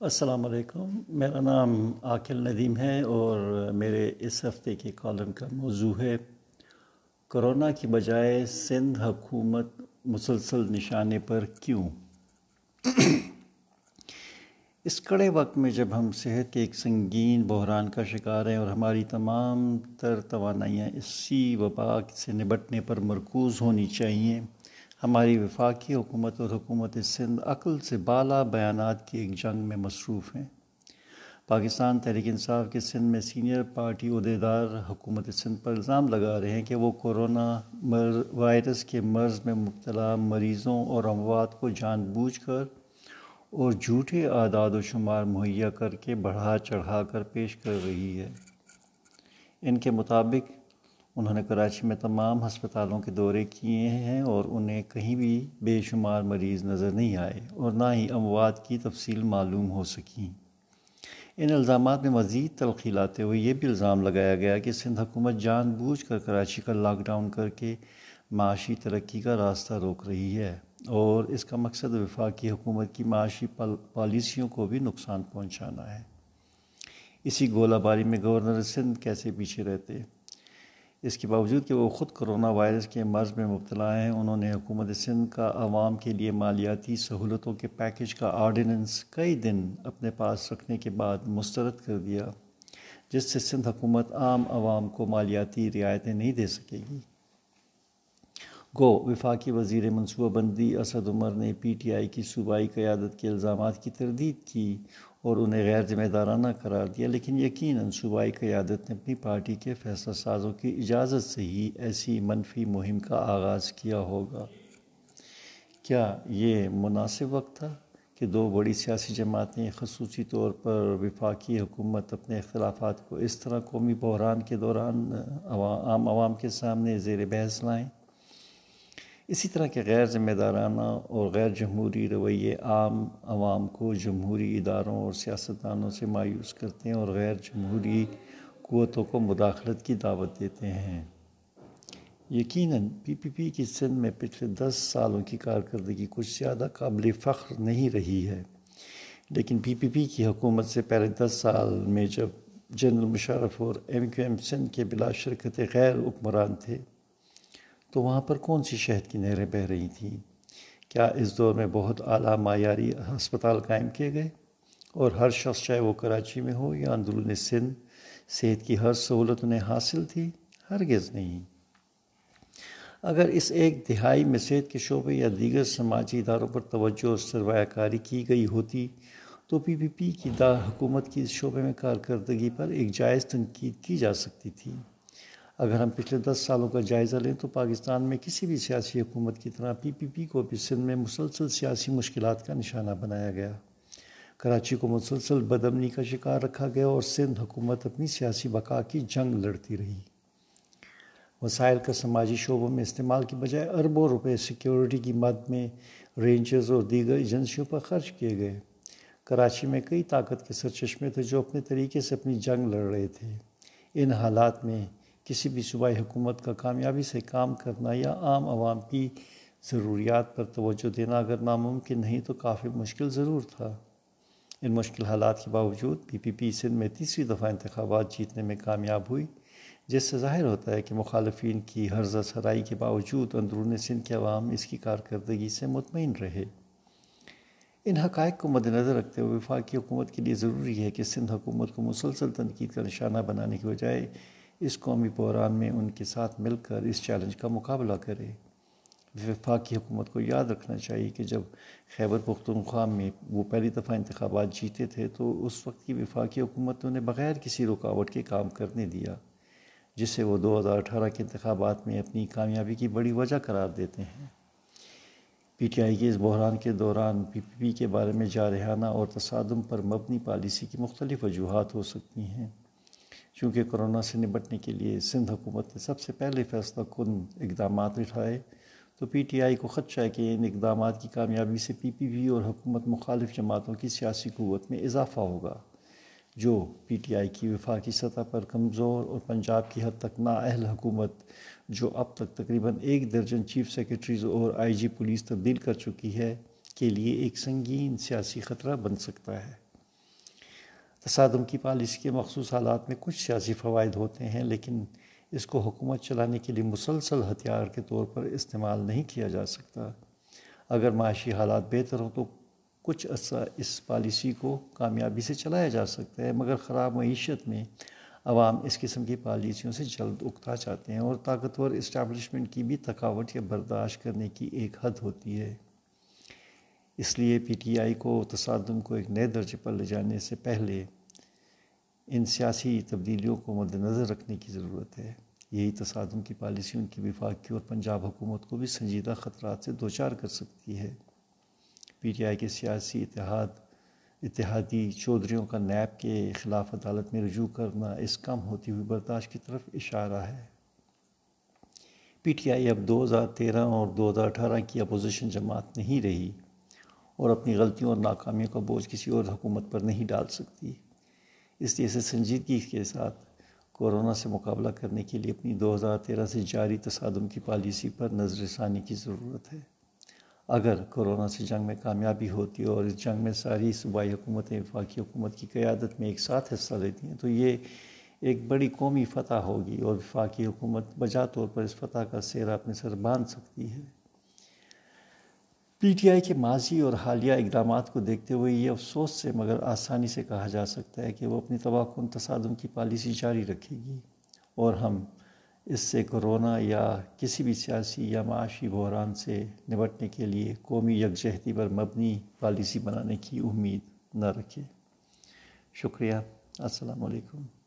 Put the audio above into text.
السلام علیکم۔ میرا نام عاقل ندیم ہے اور میرے اس ہفتے کے کالم کا موضوع ہے۔ کرونا کی بجائے سندھ حکومت مسلسل نشانے پر کیوں؟ اس کڑے وقت میں جب ہم صحت کے ایک سنگین بحران کا شکار ہیں اور ہماری تمام تر توانائیاں اسی وبا سے نبٹنے پر مرکوز ہونی چاہیے ہماری وفاقی حکومت اور حکومت سندھ عقل سے بالا بیانات کی ایک جنگ میں مصروف ہیں۔ پاکستان تحریک انصاف کے سندھ میں سینئر پارٹی عہدیدار حکومت سندھ پر الزام لگا رہے ہیں کہ وہ کورونا وائرس کے مرض میں مبتلا مریضوں اور اموات کو جان بوجھ کر اور جھوٹے اعداد و شمار مہیا کر کے بڑھا چڑھا کر پیش کر رہی ہے۔ ان کے مطابق انہوں نے کراچی میں تمام ہسپتالوں کے دورے کیے ہیں اور انہیں کہیں بھی بے شمار مریض نظر نہیں آئے اور نہ ہی اموات کی تفصیل معلوم ہو سکیں۔ ان الزامات میں مزید تلخی لاتے ہوئے یہ بھی الزام لگایا گیا کہ سندھ حکومت جان بوجھ کر کراچی کا لاک ڈاؤن کر کے معاشی ترقی کا راستہ روک رہی ہے اور اس کا مقصد وفاقی حکومت کی معاشی پالیسیوں کو بھی نقصان پہنچانا ہے۔ اسی گولہ باری میں گورنر سندھ کیسے پیچھے رہتے؟ اس کے باوجود کہ وہ خود کرونا وائرس کے مرض میں مبتلا ہیں، انہوں نے حکومت سندھ کا عوام کے لیے مالیاتی سہولتوں کے پیکج کا آرڈیننس کئی دن اپنے پاس رکھنے کے بعد مسترد کر دیا، جس سے سندھ حکومت عام عوام کو مالیاتی رعایتیں نہیں دے سکے گی۔ گو، وفاقی وزیر منصوبہ بندی اسد عمر نے پی ٹی آئی کی صوبائی قیادت کے الزامات کی تردید کی اور انہیں غیر ذمہ دارانہ قرار دیا، لیکن یقیناً صوبائی قیادت نے اپنی پارٹی کے فیصلہ سازوں کی اجازت سے ہی ایسی منفی مہم کا آغاز کیا ہوگا۔ کیا یہ مناسب وقت تھا کہ دو بڑی سیاسی جماعتیں خصوصی طور پر وفاقی حکومت اپنے اختلافات کو اس طرح قومی بحران کے دوران عام عوام کے سامنے زیر بحث لائیں؟ اسی طرح کے غیر ذمہ دارانہ اور غیر جمہوری رویے عام عوام کو جمہوری اداروں اور سیاستدانوں سے مایوس کرتے ہیں اور غیر جمہوری قوتوں کو مداخلت کی دعوت دیتے ہیں۔ یقیناً پی پی پی کی سندھ میں پچھلے دس سالوں کی کارکردگی کچھ زیادہ قابل فخر نہیں رہی ہے، لیکن پی پی پی کی حکومت سے پہلے دس سال میں جب جنرل مشرف اور ایم کیو ایم سندھ کے بلا شرکت غیر حکمران تھے تو وہاں پر کون سی شہد کی نہریں بہہ رہی تھیں؟ کیا اس دور میں بہت اعلیٰ معیاری ہسپتال قائم کیے گئے؟ اور ہر شخص چاہے وہ کراچی میں ہو یا اندرون سندھ، صحت کی ہر سہولت انہیں حاصل تھی، ہرگز نہیں۔ اگر اس ایک دہائی میں صحت کے شعبے یا دیگر سماجی اداروں پر توجہ اور سرمایہ کاری کی گئی ہوتی، تو پی پی پی کی دا حکومت کی اس شعبے میں کارکردگی پر ایک جائز تنقید کی جا سکتی تھی۔ اگر ہم پچھلے دس سالوں کا جائزہ لیں تو پاکستان میں کسی بھی سیاسی حکومت کی طرح پی پی پی کو بھی سندھ میں مسلسل سیاسی مشکلات کا نشانہ بنایا گیا۔ کراچی کو مسلسل بدمنی کا شکار رکھا گیا اور سندھ حکومت اپنی سیاسی بقا کی جنگ لڑتی رہی۔ وسائل کا سماجی شعبوں میں استعمال کی بجائے اربوں روپے سیکیورٹی کی مد میں رینجرز اور دیگر ایجنسیوں پر خرچ کیے گئے۔ کراچی میں کئی طاقت کے سرچشمے تھے جو اپنے طریقے سے اپنی جنگ لڑ رہے تھے۔ ان حالات میں کسی بھی صوبائی حکومت کا کامیابی سے کام کرنا یا عام عوام کی ضروریات پر توجہ دینا اگر ناممکن نہیں تو کافی مشکل ضرور تھا۔ ان مشکل حالات کے باوجود پی پی پی سندھ میں تیسری دفعہ انتخابات جیتنے میں کامیاب ہوئی، جس سے ظاہر ہوتا ہے کہ مخالفین کی حرضہ سرائی کے باوجود اندرون سندھ کے عوام اس کی کارکردگی سے مطمئن رہے۔ ان حقائق کو مد نظر رکھتے ہوئے وفاقی حکومت کے لیے ضروری ہے کہ سندھ حکومت کو مسلسل تنقید کا نشانہ بنانے کی بجائے اس قومی بحران میں ان کے ساتھ مل کر اس چیلنج کا مقابلہ کرے۔ وفاقی حکومت کو یاد رکھنا چاہیے کہ جب خیبر پختونخوا میں وہ پہلی دفعہ انتخابات جیتے تھے تو اس وقت کی وفاقی حکومتوں نے بغیر کسی رکاوٹ کے کام کرنے دیا جسے وہ دو ہزار اٹھارہ کے انتخابات میں اپنی کامیابی کی بڑی وجہ قرار دیتے ہیں۔ پی ٹی آئی کے اس بحران کے دوران پی پی پی کے بارے میں جارحانہ اور تصادم پر مبنی پالیسی کی مختلف وجوہات ہو سکتی ہیں۔ چونکہ کرونا سے نبٹنے کے لیے سندھ حکومت نے سب سے پہلے فیصلہ کن اقدامات اٹھائے تو پی ٹی آئی کو خدشہ ہے کہ ان اقدامات کی کامیابی سے پی پی پی اور حکومت مخالف جماعتوں کی سیاسی قوت میں اضافہ ہوگا، جو پی ٹی آئی کی وفاقی سطح پر کمزور اور پنجاب کی حد تک نااہل حکومت، جو اب تک تقریباً ایک درجن چیف سیکرٹریز اور آئی جی پولیس تبدیل کر چکی ہے، کے لیے ایک سنگین سیاسی خطرہ بن سکتا ہے۔ تصادم کی پالیسی کے مخصوص حالات میں کچھ سیاسی فوائد ہوتے ہیں، لیکن اس کو حکومت چلانے کے لیے مسلسل ہتھیار کے طور پر استعمال نہیں کیا جا سکتا۔ اگر معاشی حالات بہتر ہوں تو کچھ عرصہ اس پالیسی کو کامیابی سے چلایا جا سکتا ہے، مگر خراب معیشت میں عوام اس قسم کی پالیسیوں سے جلد اکتا چاہتے ہیں اور طاقتور اسٹیبلشمنٹ کی بھی تھکاوٹ یا برداشت کرنے کی ایک حد ہوتی ہے۔ اس لیے پی ٹی آئی کو تصادم کو ایک نئے درجے پر لے جانے سے پہلے ان سیاسی تبدیلیوں کو مد نظر رکھنے کی ضرورت ہے۔ یہی تصادم کی پالیسی ان کی وفاقی اور پنجاب حکومت کو بھی سنجیدہ خطرات سے دوچار کر سکتی ہے۔ پی ٹی آئی کے سیاسی اتحاد، اتحادی چودھریوں کا نیب کے خلاف عدالت میں رجوع کرنا اس کم ہوتی ہوئی برداشت کی طرف اشارہ ہے۔ پی ٹی آئی اب دو ہزار تیرہ اور دو ہزار اٹھارہ کی اپوزیشن جماعت نہیں رہی۔ اور اپنی غلطیوں اور ناکامیوں کا بوجھ کسی اور حکومت پر نہیں ڈال سکتی۔ اس لیے اسے سنجیدگی کے ساتھ کورونا سے مقابلہ کرنے کے لیے اپنی دو ہزار تیرہ سے جاری تصادم کی پالیسی پر نظر ثانی کی ضرورت ہے۔ اگر کورونا سے جنگ میں کامیابی ہوتی ہے اور اس جنگ میں ساری صوبائی حکومتیں وفاقی حکومت کی قیادت میں ایک ساتھ حصہ لیتی ہیں، تو یہ ایک بڑی قومی فتح ہوگی اور وفاقی حکومت بجا طور پر اس فتح کا سیرا اپنے سر باندھ سکتی ہے۔ پی ٹی آئی کے ماضی اور حالیہ اقدامات کو دیکھتے ہوئے یہ افسوس سے مگر آسانی سے کہا جا سکتا ہے کہ وہ اپنی تباہ کن تصادم کی پالیسی جاری رکھے گی اور ہم اس سے کرونا یا کسی بھی سیاسی یا معاشی بحران سے نمٹنے کے لیے قومی یکجہتی پر مبنی پالیسی بنانے کی امید نہ رکھیں شکریہ۔ السلام علیکم۔